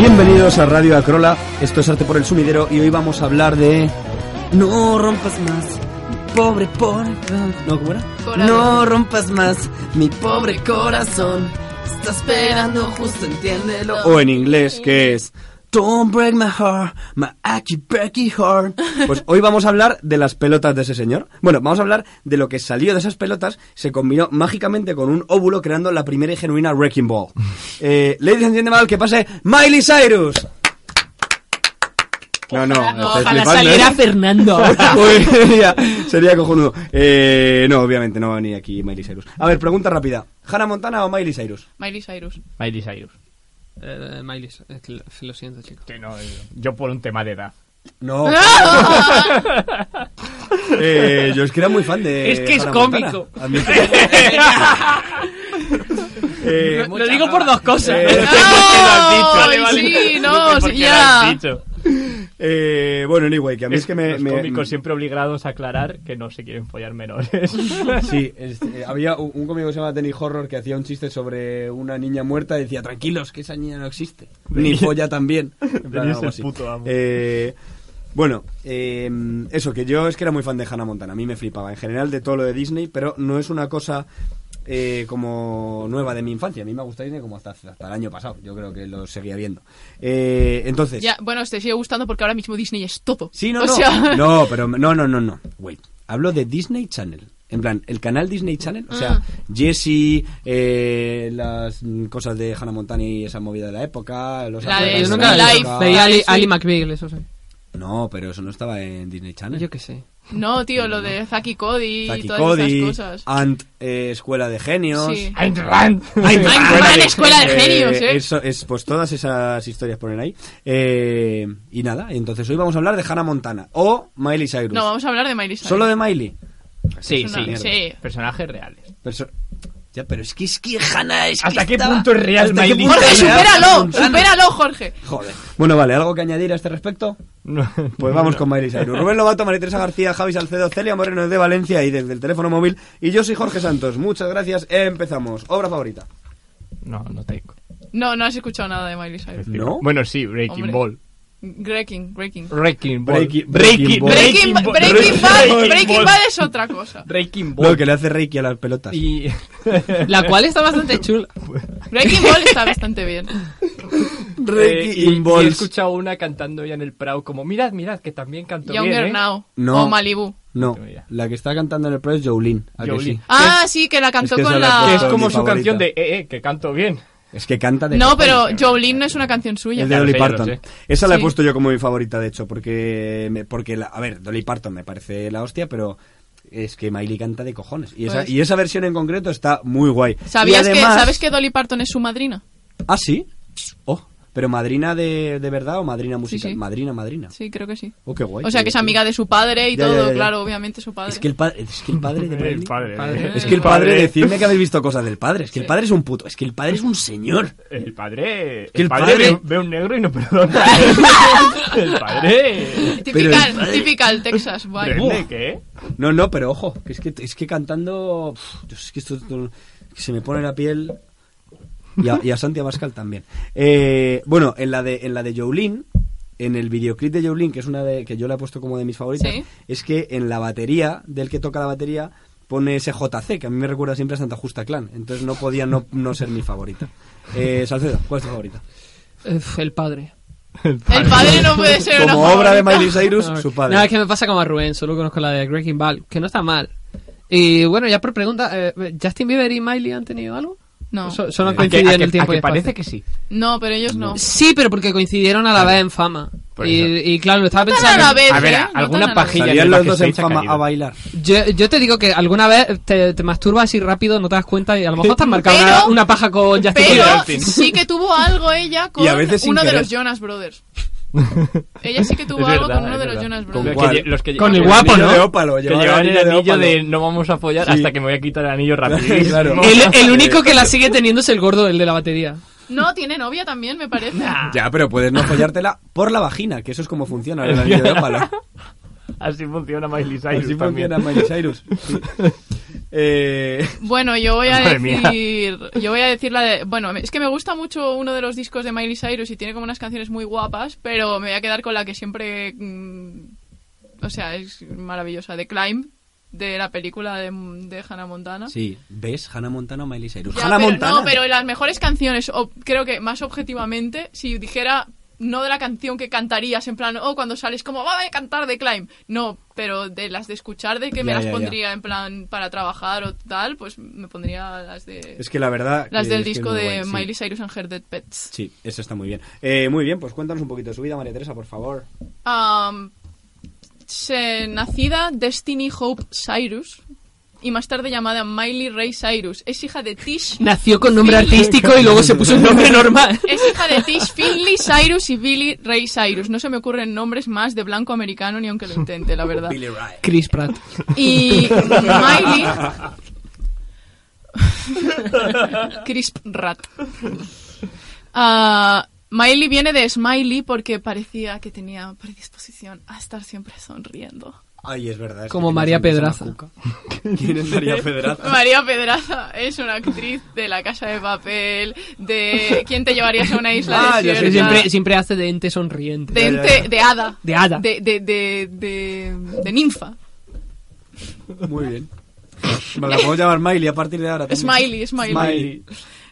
Bienvenidos a Radio Acrola, esto es Arte por el Sumidero y hoy vamos a hablar de... No rompas más, mi pobre por... ¿No, cómo era? Corazón. No rompas más, mi pobre corazón. Está esperando justo, entiéndelo. O en inglés, que es... Don't break my heart, my achy breaky heart. Pues hoy vamos a hablar de las pelotas de ese señor. Bueno, vamos a hablar de lo que salió de esas pelotas, se combinó mágicamente con un óvulo creando la primera y genuina Wrecking Ball. Eh, ladies and gentlemen, que pase Miley Cyrus. No, no, Ojalá- saliera ¿eh? Fernando. Uy, sería, sería cojonudo. Eh, no, obviamente no va a venir aquí Miley Cyrus. A ver, pregunta rápida. ¿Hannah Montana o Miley Cyrus? Miley Cyrus. Miley Cyrus. Eh, Miley, es que lo, siento, chicos. Que no, yo por un tema de edad. No. Eh, yo es que era muy fan de. Es que es Hannah cómico. Eh, Lo digo por dos cosas. Eh, No dicho. Ay, Vale, sí, vale. no, sí, ya. Eh, bueno, anyway, que a mí es, que me. Los me- cómicos siempre obligados a aclarar que no se quieren follar menores. Sí, es- eh, había un, un cómico que se llama Danny Horror que hacía un chiste sobre una niña muerta y decía, tranquilos, que esa niña no existe. Ni folla también. En plan, algo así. puto amo. Eh, bueno, eh, eso, que yo es que era muy fan de Hannah Montana, a mí me flipaba, en general de todo lo de Disney, pero no es una cosa eh, como nueva de mi infancia, a mí me gusta Disney como hasta, hasta el año pasado, yo creo que lo seguía viendo. Eh, entonces... Ya, bueno, te sigue gustando porque ahora mismo Disney es todo. Sí, no, O no. sea- No, pero no, no, no, no. Wait. Hablo de Disney Channel. En plan, el canal Disney Channel, o sea, Ah. Jessie, eh, las mm, cosas de Hannah Montana y esa movida de la época, los La de la época. Ali. Ali McBeal, eso sí. No, pero eso no estaba en Disney Channel. Yo qué sé. No, tío, lo de Zack y Cody y todas Cody, esas cosas. Ant, eh, Escuela de Genios. Sí. Ayn Rand. Ayn Rand, Escuela de Genios, ¿eh? Eso es, pues todas esas historias ponen ahí. Eh, y nada, entonces hoy vamos a hablar de Hannah Montana o Miley Cyrus. No, vamos a hablar de Miley Cyrus. ¿Solo de Miley? Sí, sí. sí. Personajes reales. Perso- ya, pero es que es que Hannah es que ¿Hasta qué estaba- punto es real ¿Hasta qué Miley punto Jorge, supéralo, supéralo, Jorge. Joder. Bueno, vale, ¿algo que añadir a este respecto? No. Pues vamos con Miley Cyrus. Rubén Lobato, María Teresa García, Javi Salcedo, Celia Moreno de Valencia y desde el teléfono móvil. Y yo soy Jorge Santos. Muchas gracias. Empezamos. Obra favorita. No, no tengo. No, no has escuchado nada de Miley Cyrus. ¿No? Bueno, sí, Breaking Hombre. Ball. Breaking, Breaking. Breaking Ball. Breaking- Breaking Ball. Breaking, Ball. Breaking Breaking Breaking Ball. Bad es otra cosa. Breaking Ball. Lo que le hace Reiki a las pelotas. Y... La cual está bastante chula. Breaking Ball está bastante bien. Reiki Eh, y he escuchado una cantando ella en el Prado como mirad, mirad, que también canto Younger bien, ¿eh? Now. No. O Malibu. No, la que está cantando en el pro es Jolene. ¿a que Jolene. sí? Ah, sí, que la cantó Es que con la. Que es como su favorita. canción de eh, eh, que canto bien. Es que canta de No, pero Jolene no es una canción suya. El de Dolly Parton. Esa la he puesto yo como mi favorita, de hecho, porque, me- porque la- a ver, Dolly Parton me parece la hostia, pero es que Miley canta de cojones. Y esa, Pues- y esa versión en concreto está muy guay. ¿Sabías Y que, ¿Sabes que Dolly Parton es su madrina? Ah, sí. Oh, pero madrina de, de verdad o madrina musical. sí. Madrina, madrina. Sí, creo que sí. Oh, qué guay. O sea, que es amiga de su padre y Ya, todo, ya, ya. claro, obviamente su padre. Es que el padre, es que el padre de Miley- El padre. Padre. Es que el padre, decidme que habéis visto cosas del padre. Es que el padre es un puto. Es que el padre es un señor. El padre. Que el el padre, padre- Ve, ve un negro y no perdona. el padre. pero Typical, el padre- typical Texas, guay. ¿Prende qué? No, no, pero ojo, que es que, es que cantando. uf, Dios, es que esto, se me pone la piel. Y a, y a Santi Abascal también. Eh, bueno, en la de en la de Jolene, en el videoclip de Jolene, que es una de que yo la he puesto como de mis favoritas, Sí. es que en la batería del que toca la batería pone ese JC, que a mí me recuerda siempre a Santa Justa Clan. Entonces no podía no, no ser mi favorita. Eh, Salcedo, ¿cuál es tu favorita? Uf, el padre. El padre no puede ser una Como obra de. Miley Cyrus, No, su padre. No, es que me pasa como a Rubén, solo conozco la de Breaking Bad, que no está mal. Y bueno, ya por pregunta, eh, ¿Justin Bieber y Miley han tenido algo? No. So- solo han ¿A que, coincidido a en que- el tiempo a y que espacio. parece que sí? No, pero ellos no. Sí, pero porque coincidieron a la vez en fama. Por Y, eso. y claro, lo estaba No tan pensando. a la vez, A ver, ¿eh? alguna No tan a la pajilla vez. Salían los dos en backstage ha fama caído. a bailar. Yo, yo te digo que alguna vez te, te masturbas así rápido, no te das cuenta y a lo mejor te has marcado Pero- una, una paja con Justin Pero Bieber. sí que tuvo algo ella con Y a veces sin uno de querer. los Jonas Brothers. Ella sí que tuvo Es algo verdad, con uno de los. Jonas ¿Con Brothers. Cuál? que los que Con el guapo, ¿no? de ópalo, Que llevaba llevaban el anillo de de no vamos a follar Sí. hasta que me voy a quitar el anillo rapidísimo. Claro. El, el único que la sigue teniendo es el gordo, el de la batería. No, tiene novia también, me parece. Ya, pero puedes no follártela por la vagina, que eso es como funciona el anillo de ópalo. Así funciona Miley Cyrus Así también. funciona Miley Cyrus. sí. Eh, Bueno, yo voy a Madre mía. decir. Yo voy a decir la de. Bueno, es que me gusta mucho uno de los discos de Miley Cyrus y tiene como unas canciones muy guapas, pero me voy a quedar con la que siempre. mm, o sea, es maravillosa. The Climb, de la película de, de Hannah Montana. sí, ¿ves? Hannah Montana o Miley Cyrus. Ya, Hannah pero, Montana. No, pero las mejores canciones, o creo que más objetivamente, si dijera no de la canción que cantarías, en plan, oh, cuando sales como, va a cantar The Climb. No, pero de las de escuchar, de que me las ya, ya. pondría en plan para trabajar o tal, pues me pondría las de... Es que la verdad. las del disco de guay, sí. Miley Cyrus and Her Dead Pets. Sí, eso está muy bien. Eh, muy bien, pues cuéntanos un poquito de su vida, María Teresa, por favor. Am, se- nacida Destiny Hope Cyrus y más tarde llamada Miley Ray Cyrus. Es hija de Tish Nació con nombre artístico y luego se puso un nombre normal. Es hija de Tish Finley Cyrus y Billy Ray Cyrus. No se me ocurren nombres más de blanco americano ni aunque lo intente, la verdad. Billy Ray. Chris Pratt. Y Miley... Crisp Rat. Ah, Miley viene de Smiley porque parecía que tenía predisposición a estar siempre sonriendo. Ay, es verdad. es Como María Pedraza. ¿Quién es María Pedraza? María Pedraza es una actriz de La Casa de Papel, de ¿Quién te llevarías a una isla Ah, desierta? Siempre, siempre hace de ente sonriente. de, ente- de hada. De hada. De, de, de, de, de ninfa. Muy bien. Me la podemos llamar Miley a partir de ahora. también. Smiley, Smiley. Smiley.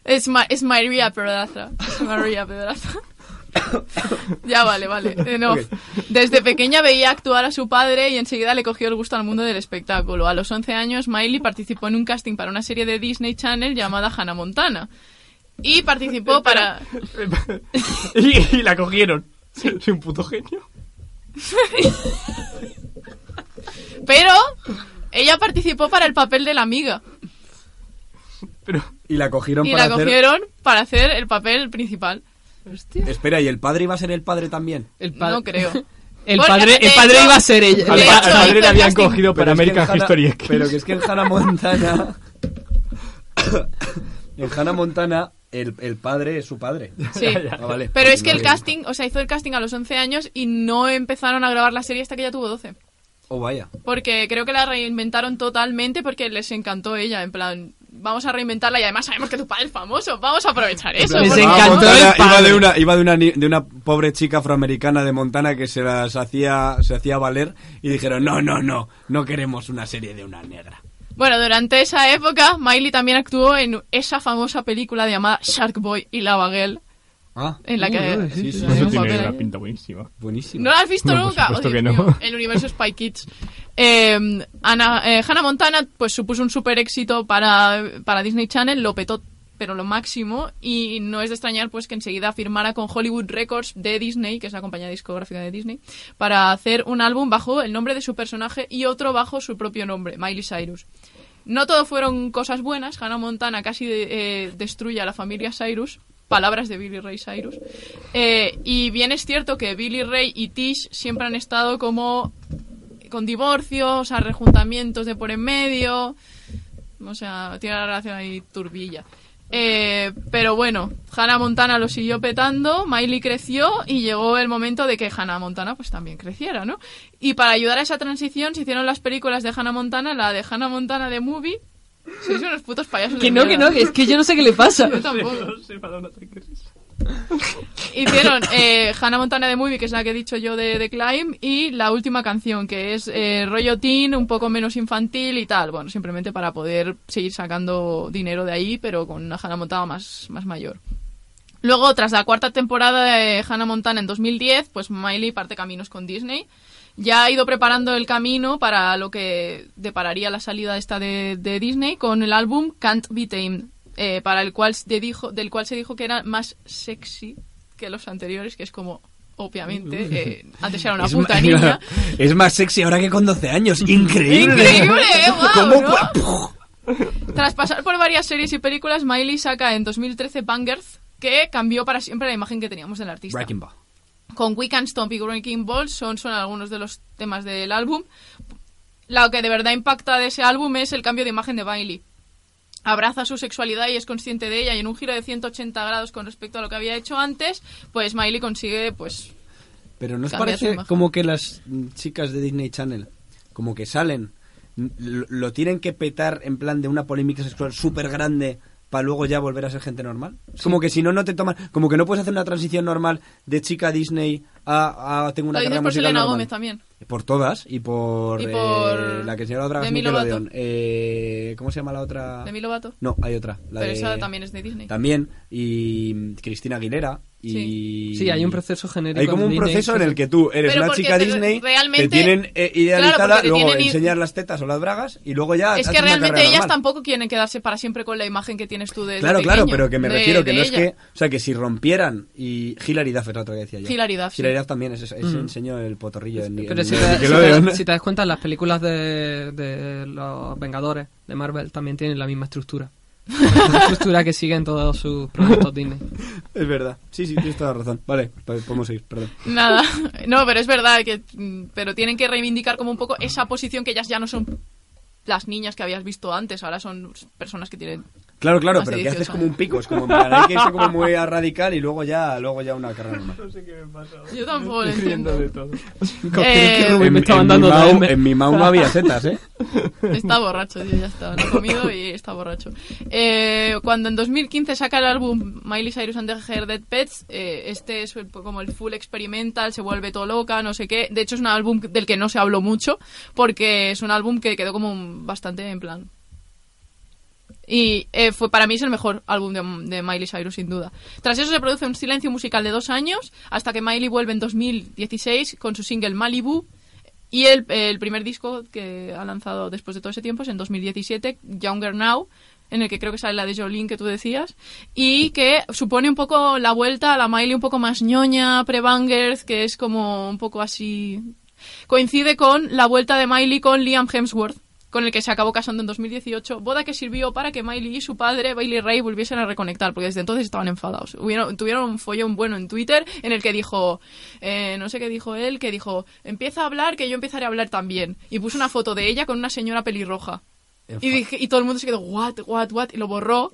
Es, Ma- es María Pedraza. Es María Pedraza. ya vale, vale. enough. Ok. Desde pequeña veía actuar a su padre y enseguida le cogió el gusto al mundo del espectáculo. A los 11 años, Miley participó en un casting para una serie de Disney Channel llamada Hannah Montana. Y participó para... y, y la cogieron. Soy un puto genio. Pero ella participó para el papel de la amiga. Pero Y la cogieron Y para la hacer... cogieron para hacer el papel principal. Espera, ¿y el padre iba a ser el padre también? El pa- No creo. El padre, el padre iba a ser ella. al, hecho, pa- al padre le habían cogido para Pero es que American Hannah- History X. Pero que es que en Hannah Montana... en Hannah Montana, el, el padre es su padre. Sí. Ah, vale. Pero es que el casting, o sea, hizo el casting a los 11 años y no empezaron a grabar la serie hasta que ella tuvo 12. Oh, vaya. Porque creo que la reinventaron totalmente porque les encantó ella. En plan, vamos a reinventarla y además sabemos que tu padre es famoso. Vamos a aprovechar eso. Les encantó iba de una iba de una ni- de una pobre chica afroamericana de Montana que se las hacía se hacía valer y dijeron no no no no queremos una serie de una negra Bueno, durante esa época, Miley también actuó en esa famosa película llamada Shark Boy y Lava Girl, ah en la que... Uy, sí, Eso un tiene papel una ahí. pinta buenísima. buenísimo ¿No la has visto No, por nunca? supuesto que no. mío, el universo Spy Kids. Eh, Ana- eh, Hannah Montana pues supuso un super éxito para, para Disney Channel, lo petó pero lo máximo y no es de extrañar pues que enseguida firmara con Hollywood Records de Disney, que es la compañía discográfica de Disney, para hacer un álbum bajo el nombre de su personaje y otro bajo su propio nombre, Miley Cyrus. No todo fueron cosas buenas, Hannah Montana casi eh, destruye a la familia Cyrus, palabras de Billy Ray Cyrus. Eh, y bien es cierto que Billy Ray y Tish siempre han estado como con divorcios, a rejuntamientos de por en medio. O sea, tiene la relación ahí turbilla. Eh, pero bueno, Hannah Montana lo siguió petando, Miley creció y llegó el momento de que Hannah Montana pues también creciera, ¿no? Y para ayudar a esa transición se hicieron las películas de Hannah Montana, la de Hannah Montana de Movie. Sois unos putos payasos. Que de no, que mierda. no, que es que yo no sé qué le pasa. Yo tampoco. No sé, para dónde ataque es eso. Hicieron eh, Hannah Montana de Movie, que es la que he dicho yo de The Climb, y la última canción, que es eh, rollo teen, un poco menos infantil y tal. Bueno, simplemente para poder seguir sacando dinero de ahí, pero con una Hannah Montana más, más mayor. Luego, tras la cuarta temporada de Hannah Montana en 2010, pues Miley parte caminos con Disney. Ya ha ido preparando el camino para lo que depararía la salida esta de, de Disney con el álbum Can't Be Tamed, eh, para el cual se dijo, del cual se dijo que era más sexy que los anteriores, que es como, obviamente, eh, antes era una es, puta niña. es más sexy ahora que con 12 años increíble Increíble, ¿eh? Guau, ¿Cómo ¿no? Tras pasar por varias series y películas, Miley saca en 2013 Bangers, que cambió para siempre la imagen que teníamos del artista. Breaking Bad Con We Can't Stop y Breaking Balls son, son algunos de los temas del álbum. Lo que de verdad impacta de ese álbum es el cambio de imagen de Miley. Abraza su sexualidad y es consciente de ella y en un giro de 180 grados con respecto a lo que había hecho antes, pues Miley consigue pues pero no os Cambia su parece como que las chicas de Disney Channel como que salen lo, lo tienen que petar en plan de una polémica sexual súper grande para luego ya volver a ser gente normal. Es como que si no, no te toman... Como que no puedes hacer una transición normal de chica Disney a, a tengo una carrera por Selena normal. Gómez también. Por todas y por, Y por eh, la que señora Dragas Demi Nickelodeon. Lovato. Eh, ¿Cómo se llama la otra? Demi Lovato. No, hay otra. La Pero de- esa también es de Disney. También. Y Cristina Aguilera. Y... Sí, hay un proceso genérico. Hay como un proceso en el que tú eres Pero una chica te- Disney, realmente- te tienen eh, idealizada, Claro, porque te luego tienen enseñar las tetas o las bragas y luego ya Es que realmente ellas normal. tampoco quieren quedarse para siempre con la imagen que tienes tú de Claro, claro, pero que me de- refiero que de no es que... O sea, que si rompieran y... Hilary Duff es la otra que decía yo. Hilary Duff. Hilary Duff también, es, es, ese Mm. enseño el potorrillo en, Pero en- si en te, si, Nickelodeon. te, si te das cuenta, las películas de, de los Vengadores de Marvel también tienen la misma estructura. La estructura que siguen todos sus productos Disney. Es verdad. Sí, sí, tienes toda la razón. Vale, podemos ir, perdón. Nada, no, pero es verdad que mm, pero tienen que reivindicar como un poco esa posición que ellas ya no son las niñas que habías visto antes, ahora son personas que tienen Claro, claro, pero que 18 haces como un pico, es como en plan, hay que irse como muy a radical y luego ya, luego ya una carrera normal. No sé qué me pasa. Yo tampoco lo entiendo. de todo. Eh, que Rubén me En- estaban en dando mi. En mi Mau no había setas, ¿eh? Está borracho, tío, ya está. No ha comido y está borracho. Eh, cuando en 2015 saca el álbum Miley Cyrus and the Hair Dead Pets, eh, este es el- como el full experimental, se vuelve todo loca, no sé qué. De hecho, es un álbum del que no se habló mucho, porque es un álbum que quedó como bastante en plan. Y eh, fue para mí es el mejor álbum de, Miley Cyrus, sin duda. Tras eso se produce un silencio musical de dos años, hasta que Miley vuelve en 2016 con su single Malibu. Y el, el primer disco que ha lanzado después de todo ese tiempo es en 2017, Younger Now, en el que creo que sale la de Jolene que tú decías, y que supone un poco la vuelta a la Miley un poco más ñoña, pre-bangers, que es como un poco así... Coincide con la vuelta de Miley con Liam Hemsworth, con el que se acabó casando en 2018, boda que sirvió para que Miley y su padre, Bailey Ray, volviesen a reconectar, porque desde entonces estaban enfadados. Hubieron- tuvieron un follón bueno en Twitter en el que dijo, eh, no sé qué dijo él, que dijo, empieza a hablar, que yo empezaré a hablar también. Y puso una foto de ella con una señora pelirroja. Y, dije, y todo el mundo se quedó, what, what, what, y lo borró,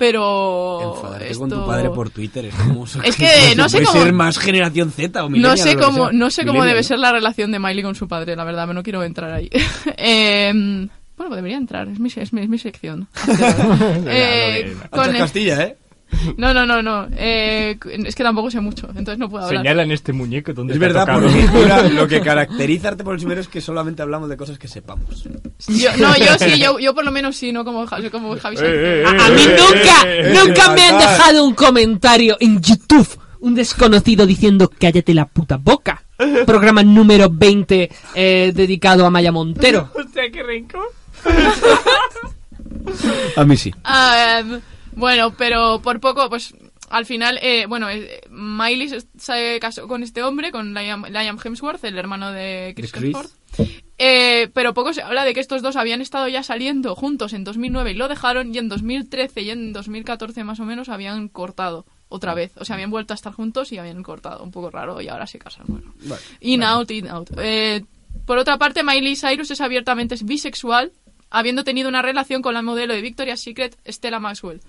pero... Enfadarte esto- con tu padre por Twitter es como... Es que no sé cómo- ser más generación Z o No sé cómo, no sé cómo debe ser la relación de Miley con su padre, la verdad, no quiero entrar ahí. Eh, bueno, pues debería entrar, es mi, es mi, es mi sección. Eh, con el- Castilla, ¿eh? No, no, no, no. eh, es que tampoco sé mucho, entonces no puedo hablar. Señala en este muñeco donde Es te ha verdad, tocado. porque mira, lo que caracteriza Arte por el Chimero es que solamente hablamos de cosas que sepamos. Yo- no, yo sí, yo, yo por lo menos sí, no como, Ja- como Javi Sánchez. Eh, eh, A, a mí eh, nunca, eh, eh, nunca me han fatal. dejado un comentario en YouTube. Un desconocido diciendo cállate la puta boca. Programa número 20 eh, dedicado a Maya Montero. Hostia, qué rico. A mí sí. Ah, bueno, pero por poco, pues al final, eh, bueno, eh, Miley se- casó con este hombre, con Liam, Liam Hemsworth, el hermano de Chris. Hemsworth. Eh, pero poco se habla de que estos dos habían estado ya saliendo juntos en 2009 y lo dejaron, y en 2013 y en 2014 más o menos habían cortado otra vez. O sea, habían vuelto a estar juntos y habían cortado. Un poco raro y ahora se casan. Bueno. Vale. In, out, in, out. Eh, por otra parte, Miley Cyrus es abiertamente bisexual, habiendo tenido una relación con la modelo de Victoria's Secret, Stella Maxwell.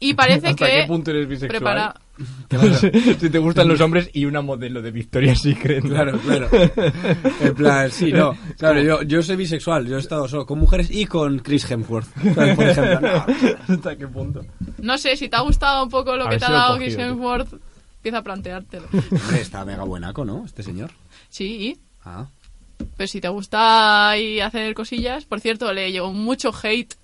Y parece ¿Hasta que... qué punto eres bisexual? Prepara... si te gustan los hombres y una modelo de Victoria's Secret. ¿no? Claro, claro. En plan, sí, no. Claro, yo, yo soy bisexual, yo he estado solo con mujeres y con Chris Hemsworth. ¿sabes? Por ejemplo, no. ¿Hasta qué punto? No sé, si te ha gustado un poco lo que Haber te ha dado cogido, Chris tío. Hemsworth, empieza a planteártelo. Hombre, está mega buenaco, ¿no? Este señor. Sí, Ah. Pues si te gusta y hacer cosillas... Por cierto, le llegó mucho hate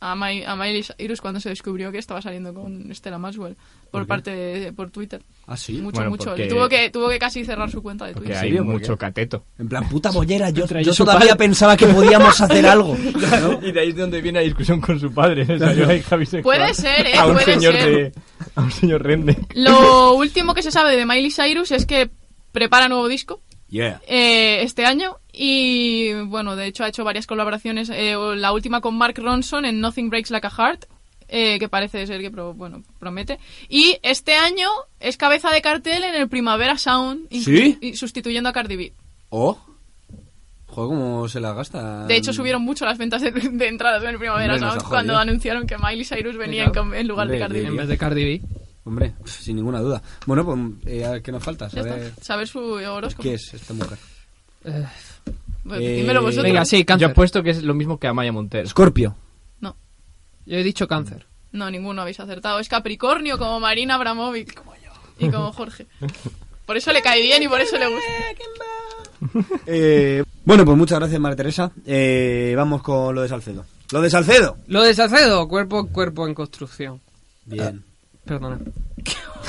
a, Mi- a Miley Cyrus cuando se descubrió que estaba saliendo con Stella Maxwell por parte de, por Twitter. Ah, sí. Mucho, Bueno, mucho. porque- Tuvo que tuvo que casi cerrar su cuenta de Porque Twitter. hay mucho cateto. En plan, puta bollera, yo, yo todavía padre. pensaba que podíamos hacer algo. ¿no? Y de ahí es donde viene la discusión con su padre. Puede ser, ¿eh? A un Puede señor ser. de... A un señor rende. Lo último que se sabe de Miley Cyrus es que prepara nuevo disco Yeah. eh, este año y bueno, de hecho ha hecho varias colaboraciones. eh, la última con Mark Ronson en Nothing Breaks Like a Heart. eh, que parece ser que pro- bueno, promete. Y este año es cabeza de cartel en el Primavera Sound, y sustituyendo a Cardi B. Oh. Joder, cómo se la gasta. De hecho, subieron mucho las ventas de, de entradas en el Primavera Hombre, Sound cuando anunciaron que Miley Cyrus venía en, lugar de Cardi B. En vez de Cardi B. Hombre, sin ninguna duda. Bueno, pues, eh, ¿qué nos falta? Saber. Saber su horóscopo. qué es esta mujer. Eh, Pues Eh, dímelo vosotros. Venga, sí, Yo cáncer. apuesto que es lo mismo que Amaya Montero. Scorpio. No, Yo he dicho cáncer. no, ninguno habéis acertado. Es Capricornio como Marina Abramovic. Como yo. Y como Jorge. Por eso le cae bien y por eso le gusta. Eh, bueno, pues muchas gracias, María Teresa. Eh, vamos con lo de Salcedo. Lo de Salcedo. Lo de Salcedo, cuerpo cuerpo en construcción. Bien. Perdona.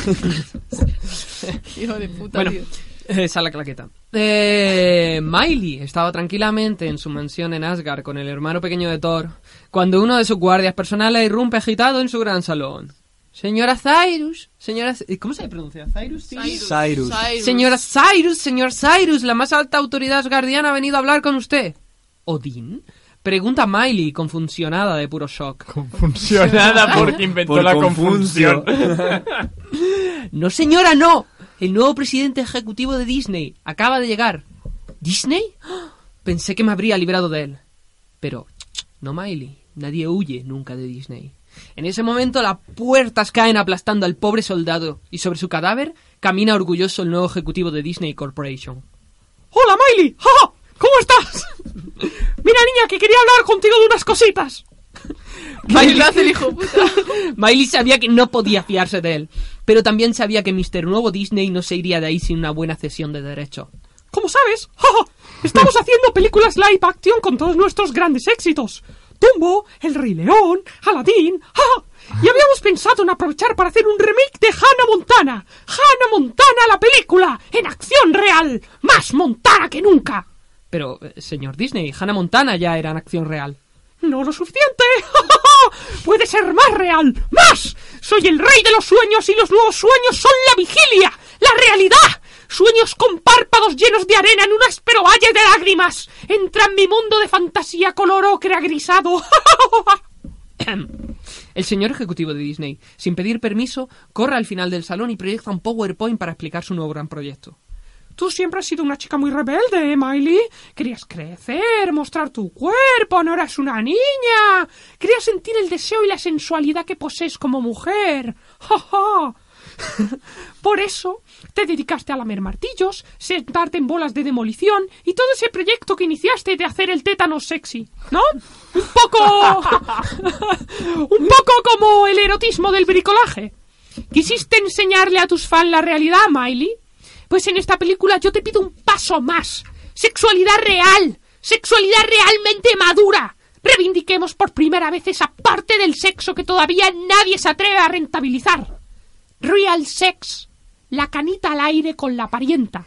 Hijo de puta, Bueno, tío. esa es la claqueta. Eh, Miley estaba tranquilamente en su mansión en Asgard con el hermano pequeño de Thor cuando uno de sus guardias personales irrumpe agitado en su gran salón. Señora Cyrus, señora... ¿Cómo se pronuncia? ¿Cyrus? sí? Cyrus. Señora Cyrus, señor Cyrus, la más alta autoridad asgardiana ha venido a hablar con usted. ¿Odín? Pregunta Miley, confusionada de puro shock. Funcionada porque inventó Por la confuncio. confusión. No, señora, no. El nuevo presidente ejecutivo de Disney acaba de llegar. ¿Disney? Pensé que me habría librado de él. Pero, no, Miley. Nadie huye nunca de Disney. En ese momento las puertas caen aplastando al pobre soldado y sobre su cadáver camina orgulloso el nuevo ejecutivo de Disney Corporation. ¡Hola, Miley! ¡Ja! ¿Cómo estás? Mira, niña, que quería hablar contigo de unas cositas. Miley hace el hijo puta. Miley sabía que no podía fiarse de él, pero también sabía que Mr. Nuevo Disney no se iría de ahí sin una buena cesión de derecho. Como sabes, estamos haciendo películas live action con todos nuestros grandes éxitos. Dumbo, El Rey León, Aladdin, y habíamos pensado en aprovechar para hacer un remake de Hannah Montana. Hannah Montana la película, en acción real, más Montana que nunca. Pero, eh, señor Disney, Hannah Montana ya era en acción real. No lo suficiente. Puede ser más real. ¡Más! Soy el rey de los sueños y los nuevos sueños son la vigilia, la realidad. Sueños con párpados llenos de arena en un áspero valle de lágrimas. Entra en mi mundo de fantasía color ocre agrisado. El señor ejecutivo de Disney, sin pedir permiso, corre al final del salón y proyecta un PowerPoint para explicar su nuevo gran proyecto. Tú siempre has sido una chica muy rebelde, ¿eh, Miley? Querías crecer, mostrar tu cuerpo, no eras una niña. Querías sentir el deseo y la sensualidad que posees como mujer. ¡Ja, ja! Por eso te dedicaste a lamer martillos, sentarte en bolas de demolición y todo ese proyecto que iniciaste de hacer el tétano sexy, ¿no? Un poco... un poco como el erotismo del bricolaje. ¿Quisiste enseñarle a tus fans la realidad, Miley? Pues en esta película yo te pido un paso más. Sexualidad real. Sexualidad realmente madura. Reivindiquemos por primera vez esa parte del sexo que todavía nadie se atreve a rentabilizar. Real sex. La canita al aire con la parienta.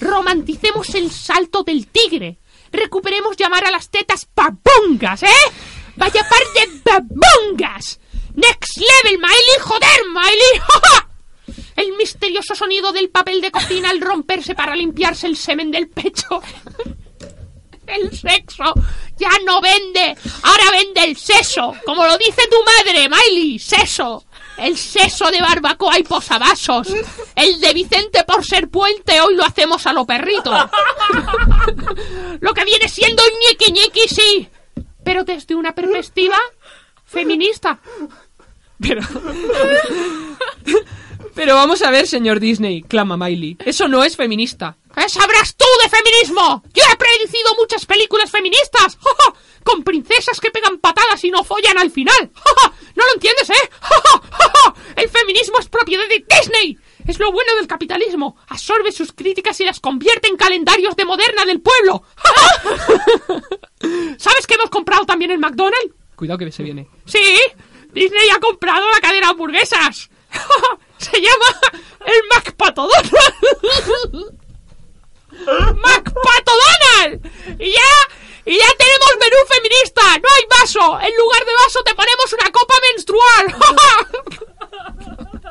Romanticemos el salto del tigre. Recuperemos llamar a las tetas babongas, ¿eh? Vaya par de babongas. Next level, Miley. Joder, Miley. El misterioso sonido del papel de cocina al romperse para limpiarse el semen del pecho. El sexo ya no vende, ahora vende el seso, como lo dice tu madre, Miley, seso. El seso de barbacoa y posavasos. El de Vicente por ser puente, hoy lo hacemos a lo perrito. Lo que viene siendo ñequi ñequi, sí. Pero desde una perspectiva feminista. Pero... Pero vamos a ver, señor Disney, clama Miley. Eso no es feminista. ¿Qué sabrás tú de feminismo? Yo he predicido muchas películas feministas. ¡Ja, ja! Con princesas que pegan patadas y no follan al final. ¡Ja! ¿No lo entiendes, eh? El feminismo es propiedad de Disney. Es lo bueno del capitalismo. Absorbe sus críticas y las convierte en calendarios de moderna del pueblo. ¿Sabes que hemos comprado también el McDonald's? Cuidado que se viene. Sí, Disney ha comprado la cadena de hamburguesas. Se llama el McPato Donald. ¡McPato Donald! Y ya, y ya tenemos menú feminista. No hay vaso. En lugar de vaso te ponemos una copa menstrual.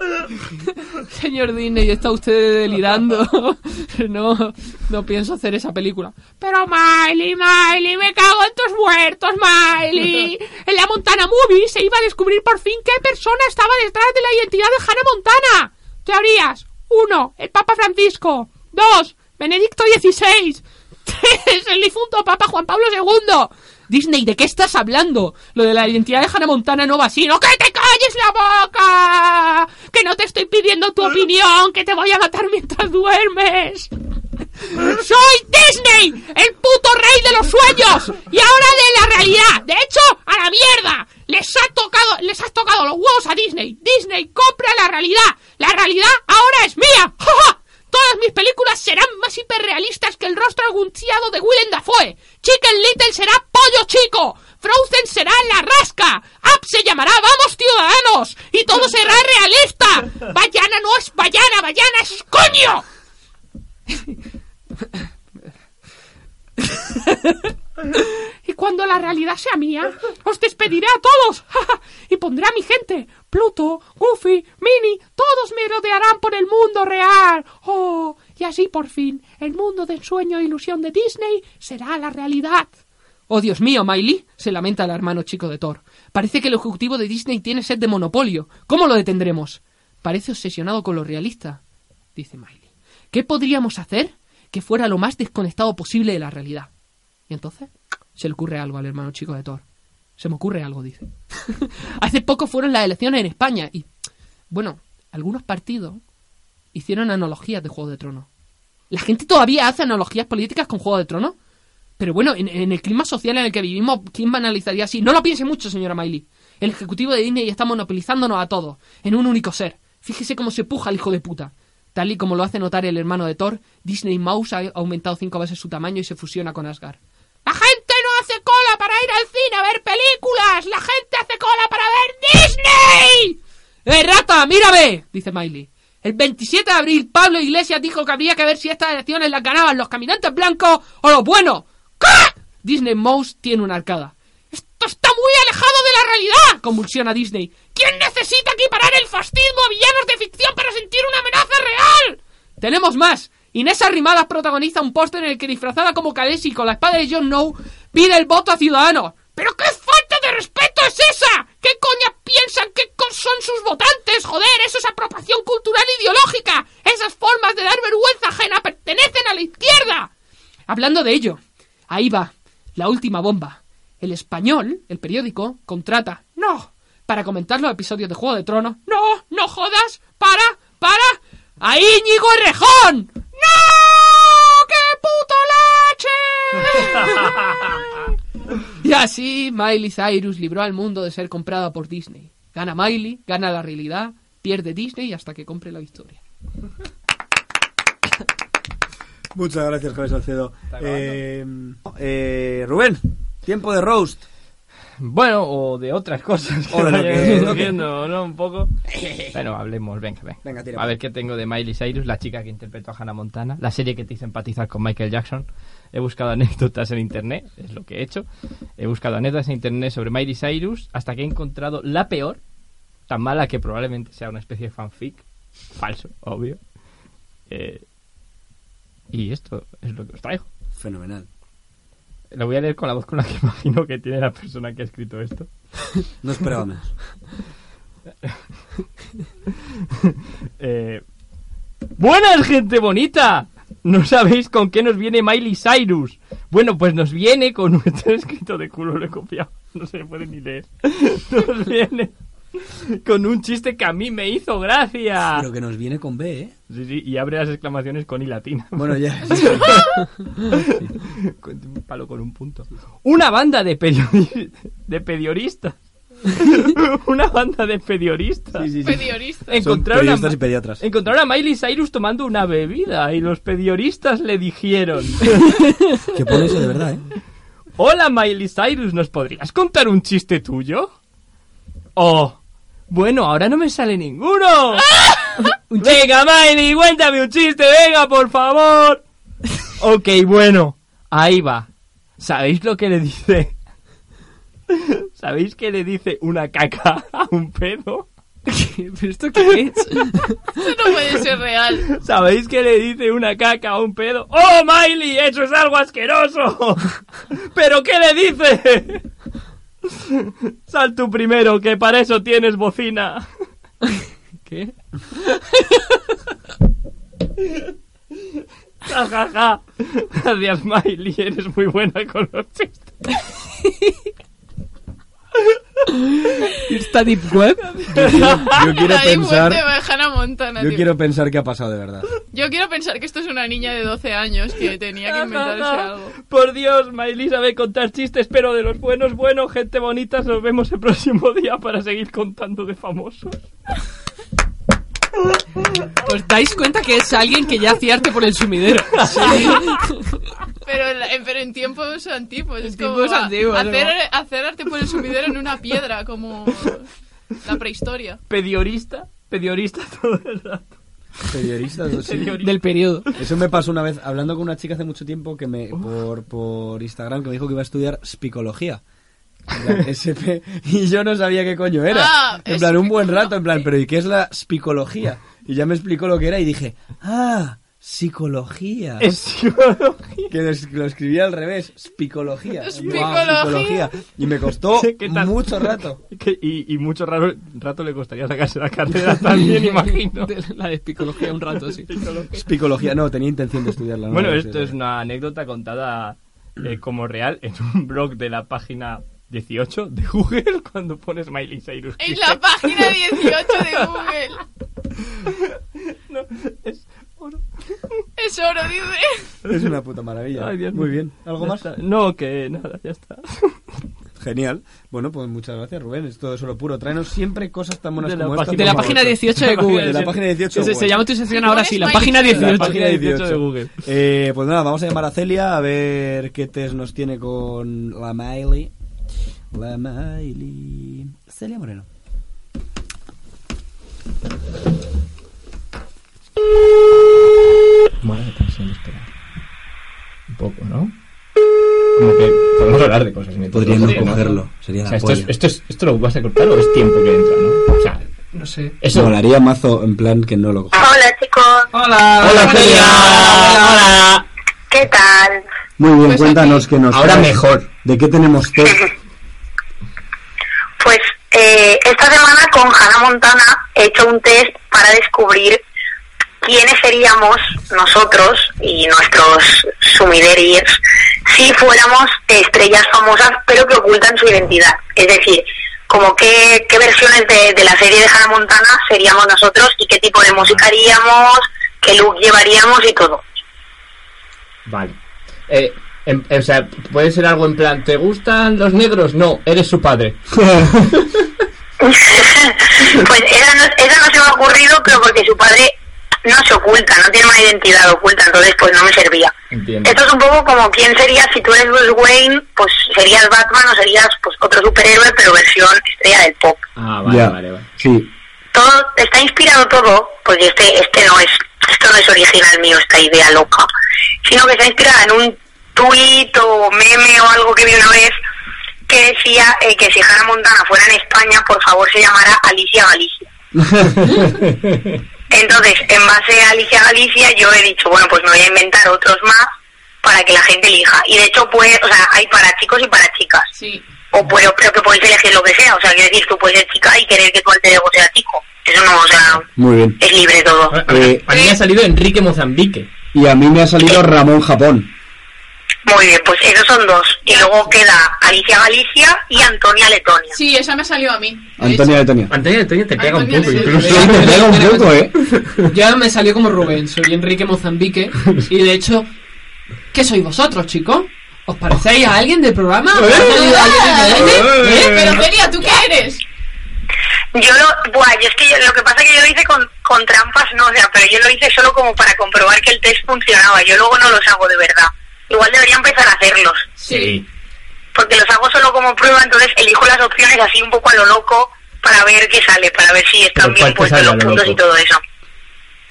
Señor Disney, está usted delirando. No, no pienso hacer esa película. Pero Miley, Miley, me cago en tus muertos, Miley. En la Montana Movie se iba a descubrir por fin qué persona estaba detrás de la identidad de Hannah Montana. Teorías. Uno, el Papa Francisco. Dos, Benedicto XVI. Tres, el difunto Papa Juan Pablo II. Disney, ¿de qué estás hablando? Lo de la identidad de Hannah Montana no va así. ¡No, que te calles la boca! Que no te estoy pidiendo tu opinión, que te voy a matar mientras duermes. Soy Disney, el puto rey de los sueños y ahora de la realidad. De hecho, a la mierda. Les ha tocado, les has tocado los huevos a Disney. Disney compra la realidad. La realidad ahora es mía. ¡Ja, ja! Todas mis películas serán más hiperrealistas que el rostro agunciado de Willem Dafoe. Chicken Little será pollo chico. Frozen será la rasca. Up se llamará Vamos Ciudadanos. Y todo será realista. Bayana no es Bayana, Bayana es coño. Y cuando la realidad sea mía, os despediré a todos y pondré a mi gente. Pluto, Goofy, Minnie, todos me rodearán por el mundo real. Oh, y así por fin, el mundo de ensueño e ilusión de Disney será la realidad. Oh, Dios mío, Miley, se lamenta el hermano chico de Thor. Parece que el ejecutivo de Disney tiene sed de monopolio. ¿Cómo lo detendremos? Parece obsesionado con lo realista, dice Miley. ¿Qué podríamos hacer que fuera lo más desconectado posible de la realidad? Y entonces se le ocurre algo al hermano chico de Thor. Se me ocurre algo, dice. Hace poco fueron las elecciones en España y, bueno, algunos partidos hicieron analogías de Juego de Tronos. La gente todavía hace analogías políticas con Juego de Tronos. Pero bueno, en, el clima social en el que vivimos, ¿quién banalizaría así? No lo piense mucho, señora Miley. El ejecutivo de Disney está monopolizándonos a todos, en un único ser. Fíjese cómo se puja el hijo de puta. Tal y como lo hace notar el hermano de Thor, Disney Mouse ha aumentado cinco veces su tamaño y se fusiona con Asgard. La no hace cola para ir a ver películas. La gente hace cola para ver Disney. ¡Eh, rata, mírame! dice Miley. El 27 de abril, Pablo Iglesias dijo que habría que ver si estas elecciones las ganaban los caminantes blancos o los buenos. ¿Qué? Disney Mouse tiene una arcada. Esto está muy alejado de la realidad, convulsiona Disney. ¿Quién necesita equiparar el fascismo a villanos de ficción para sentir una amenaza real? Tenemos más. Inés Arrimadas protagoniza un póster en el que disfrazada como Khaleesi con la espada de Jon Snow pide el voto a Ciudadanos. ¿Pero qué falta de respeto es esa? ¿Qué coña piensan que son sus votantes? Joder, eso es apropiación cultural ideológica. Esas formas de dar vergüenza ajena pertenecen a la izquierda. Hablando de ello, ahí va, la última bomba. El español, el periódico, contrata, no, para comentar los episodios de Juego de Tronos. No, no jodas, para, para, a Íñigo Errejón. ¡No! ¡Qué puto lache! y así Miley Cyrus libró al mundo de ser comprada por Disney. Gana Miley, gana la realidad, pierde Disney hasta que compre la victoria. Muchas gracias, Javier Salcedo. Eh, eh, Rubén, tiempo de roast. Bueno, o de otras cosas. O de lo que- surgiendo, ¿no? Un poco. Bueno, hablemos, venga, venga. Venga, tira. A ver qué tengo de Miley Cyrus, la chica que interpretó a Hannah Montana, la serie que te hizo empatizar con Michael Jackson. He buscado anécdotas en internet, es lo que he hecho. He buscado anécdotas en internet sobre Miley Cyrus hasta que he encontrado la peor, tan mala que probablemente sea una especie de fanfic. Falso, obvio. Eh, y esto es lo que os traigo. Fenomenal. Lo voy a leer con la voz con la que imagino que tiene la persona que ha escrito esto. No esperaba menos. Eh, Buenas, gente bonita. ¿No sabéis con qué nos viene Miley Cyrus? Bueno, pues nos viene con nuestro escrito de culo, lo he copiado. No se puede ni leer. Nos viene con un chiste que a mí me hizo gracia. Pero que nos viene con B, ¿eh? Sí, sí, y abre las exclamaciones con i latina. Bueno, ya. Un palo con un punto. Una banda de, periodi- de pedioristas. Una banda de pedioristas. Sí, sí, sí. Periodista. Son Encontraron a, periodistas y pediatras. encontraron a Miley Cyrus tomando una bebida y los pedioristas le dijeron Que pone eso de verdad, ¿eh? Hola Miley Cyrus, ¿nos podrías contar un chiste tuyo? Oh, bueno, ahora no me sale ninguno. venga Miley, cuéntame un chiste, venga, por favor. ok, bueno, ahí va. ¿Sabéis lo que le dice? ¿Sabéis que le dice una caca a un pedo? ¿Pero esto qué es? Esto no puede ser real. ¿Sabéis que le dice una caca a un pedo? ¡Oh, Miley! ¡Eso es algo asqueroso! ¿Pero qué le dice? Sal tú primero, que para eso tienes bocina. ¿Qué? Ja, ja, ja. Gracias, Miley. Eres muy buena con los chistes. ¿Está Deep Web? Yo quiero, yo quiero pensar... Montana, Yo tío. quiero pensar que ha pasado de verdad. Yo quiero pensar que esto es una niña de 12 años que tenía que inventarse algo. Por Dios, Miley sabe contar chistes, pero de los buenos, buenos, gente bonita, nos vemos el próximo día para seguir contando de famosos. ¿Os dais cuenta que es alguien que ya hacía arte por el sumidero? Pero, en la- en- pero en tiempos antiguos. Es En como tiempos a- antiguos, hacer, ¿no? hacer arte por el sumidero en una piedra, como la prehistoria. Pediorista, pediorista todo el rato. Periodistas, sí. Pediorista. Del periodo. Eso me pasó una vez hablando con una chica hace mucho tiempo que me por, por Instagram que me dijo que iba a estudiar psicología. En plan, SP, y yo no sabía qué coño era. Ah, en plan, un buen rato, en plan, pero ¿y qué es la psicología? Y ya me explicó lo que era y dije, ah, psicología. Es psicología. Que lo, es- lo escribía al revés, psicología. Espicología. Y me costó mucho rato. Que- y, y mucho raro, rato le costaría sacarse la cartera también, imagino. De- La de psicología un rato, sí. Psicología, no, tenía intención de estudiarla. no, Bueno, no, esto es una anécdota contada eh, como real en un blog de la página 18 de Google cuando pones Miley Cyrus. En la página 18 de Google. No, es. Es oro, dice. Es una puta maravilla. Ay, Dios Muy mío. bien. ¿Algo Ya más? está. No, que nada, ya está. Genial. Bueno, pues muchas gracias, Rubén. Es todo solo puro. Tráenos siempre cosas tan buenas De como esta. De la página favor. 18 de Google. De la página 18. Se, llama tu sección ahora sí, la página Cyrus. La 18. página 18 de Google. Eh, pues nada, vamos a llamar a Celia a ver qué test nos tiene con la Miley. La Miley. Celia Moreno. Un poco, ¿no? Como que podemos hablar de cosas. me Podríamos toca, ¿no? cogerlo. Sería O la sea, esto, es, esto, es, ¿esto lo vas a cortar o es tiempo que entra, no? O sea, No sé. eso... Molaría mazo en plan que no lo coge. Hola chicos, Hola. ¡Hola, Celia! ¡Hola! ¿qué tal? Muy bien, Pues cuéntanos que nos. Ahora mejor. ¿De qué tenemos test? Pues eh, esta semana con Hannah Montana he hecho un test para descubrir quiénes seríamos nosotros y nuestros sumideries si fuéramos estrellas famosas pero que ocultan su identidad. Es decir, como qué, qué versiones de, de la serie de Hannah Montana seríamos nosotros y qué tipo de música haríamos, qué look llevaríamos y todo. Vale. Eh, em- o sea, puede ser algo en plan, ¿te gustan los negros? No, eres su padre. pues esa no, esa no se me ha ocurrido, pero porque su padre no se oculta, no tiene una identidad oculta, entonces pues no me servía. Entiendo. Esto es un poco como quién serías si tú eres Bruce Wayne, pues serías Batman o serías pues otro superhéroe, pero versión estrella del pop. Ah, vale, vale, vale. Sí. Todo está inspirado todo, porque este este no es esto no es original mío esta idea loca, sino que está inspirada en un tuit o meme o algo que vi una vez que decía eh, que si Hannah Montana fuera en España, por favor se llamara Alicia Galicia. Entonces, en base a Alicia Galicia, yo he dicho, bueno, pues me voy a inventar otros más para que la gente elija. Y de hecho, pues, o sea, hay para chicos y para chicas. Sí. O puedo, creo que podéis elegir lo que sea. O sea, quiero decir, tú puedes ser chica y querer que tu alter ego sea chico. Eso no, o sea, Muy bien. es libre todo. A, a- Eh, a mí me ha salido Enrique Mozambique. Y a mí me ha salido Ramón Japón. Muy bien, pues esos son dos. Y luego queda Alicia Galicia y Antonia Letonia. Sí, esa me ha salido a mí. Antonia hecho. Antonia. Antonio te pega un poco. Sí, pega un poco, ¿eh? Ya me salió como Rubén, soy Enrique Mozambique. Y de hecho, ¿qué sois vosotros, chicos? ¿Os parecéis a alguien del programa? ¿Os salido alguien diferente? ¿Eh? Pero Celia, ¿tú qué eres? Yo lo, buah, yo es que yo- lo que pasa es que yo lo hice con, con trampas, no, o sea, pero yo lo hice solo como para comprobar que el test funcionaba. Yo luego no los hago de verdad. Igual debería empezar a hacerlos, Sí. porque los hago solo como prueba, entonces elijo las opciones así un poco a lo loco para ver qué sale, para ver si están bien ¿cuál te puestos los lo puntos loco? y todo eso.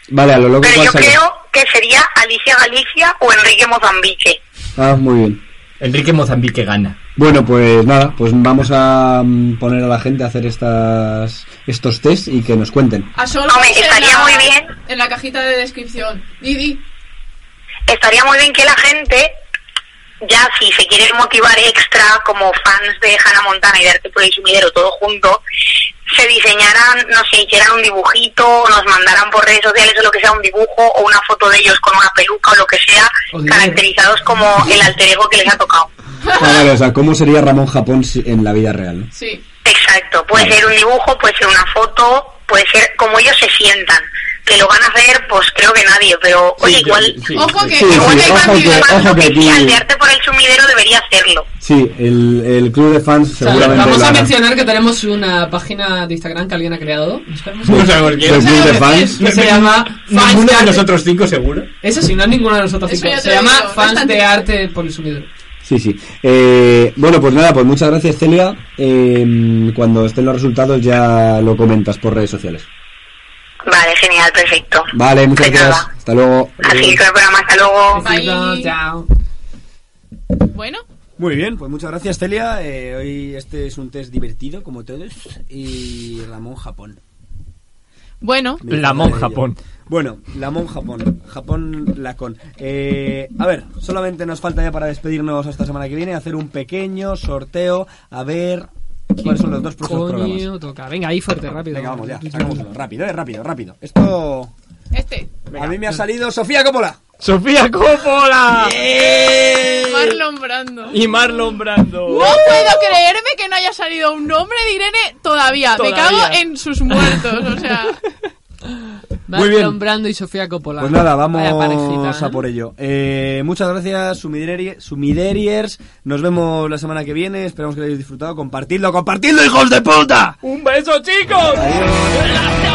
Vale, a lo loco Pero yo sale. creo que sería Alicia Galicia o Enrique Mozambique. Ah, muy bien. Enrique Mozambique gana. Bueno, pues nada, pues vamos a mm, poner a la gente a hacer estas estos test y que nos cuenten. A solo Hombre, en estaría la- muy bien. En la cajita de descripción. Didi. Estaría muy bien que la gente, ya si se quiere motivar extra como fans de Hannah Montana y de Arte por el Sumidero, todo junto, se diseñaran, no sé, hicieran un dibujito, nos mandaran por redes sociales o lo que sea un dibujo o una foto de ellos con una peluca o lo que sea, caracterizados como el alter ego que les ha tocado. Vale, o sea, ¿cómo sería Ramón Japón si- en la vida real? Sí. Exacto, puede Vale. ser un dibujo, puede ser una foto, puede ser como ellos se sientan. Que lo van a hacer, pues creo que nadie, pero oye, Sí, igual, sí, Ojo que Sí, igual sí, hay ojo que- ojo que oficial de arte por el sumidero debería hacerlo. Sí, el, el club de fans O sea, seguramente vamos a mencionar que tenemos una página de Instagram que alguien ha creado. No quién. Del club de fans. Y se llama Fans Ninguno de de nosotros cinco, seguro. Eso sí, no es ninguno de nosotros cinco. Se llama digo, Fans tan de. Arte por el sumidero. Sí, sí. Eh, bueno, pues nada, pues muchas gracias, Celia. Eh, cuando estén los resultados ya lo comentas por redes sociales. Vale, genial, perfecto. Vale, muchas Pues gracias. nada. Hasta luego. Así que el programa, hasta luego. Bye. Chao. Bueno, Muy bien, pues muchas gracias, Celia. Eh, hoy este es un test divertido, como todos. Y Ramón Japón. bueno, Me La dice Mon de ello. Japón. Bueno, Lamón Japón. Japón Lacón. Eh, a ver, solamente nos falta ya para despedirnos esta semana que viene hacer un pequeño sorteo. A ver cuáles son los dos próximos programas. Coño, toca. Venga, ahí fuerte, rápido. Venga, vamos ya, sacámoslo. Rápido, eh, rápido, rápido. Esto. este. A mí me ha salido Sofía Coppola. ¡Sofía Coppola! Marlon Brando. Y Marlon Brando. No puedo creerme que no haya salido un nombre de Irene todavía. Me Todavía. cago en sus muertos, o sea. Muy bien. Brando y Sofía Coppola. Pues nada, parejita, vamos ¿eh? a por ello. Eh, muchas gracias, Sumideri- Sumideriers. Nos vemos la semana que viene. Esperamos que lo hayáis disfrutado. Compartidlo, compartidlo, hijos de puta. ¡Un beso, chicos! Adiós.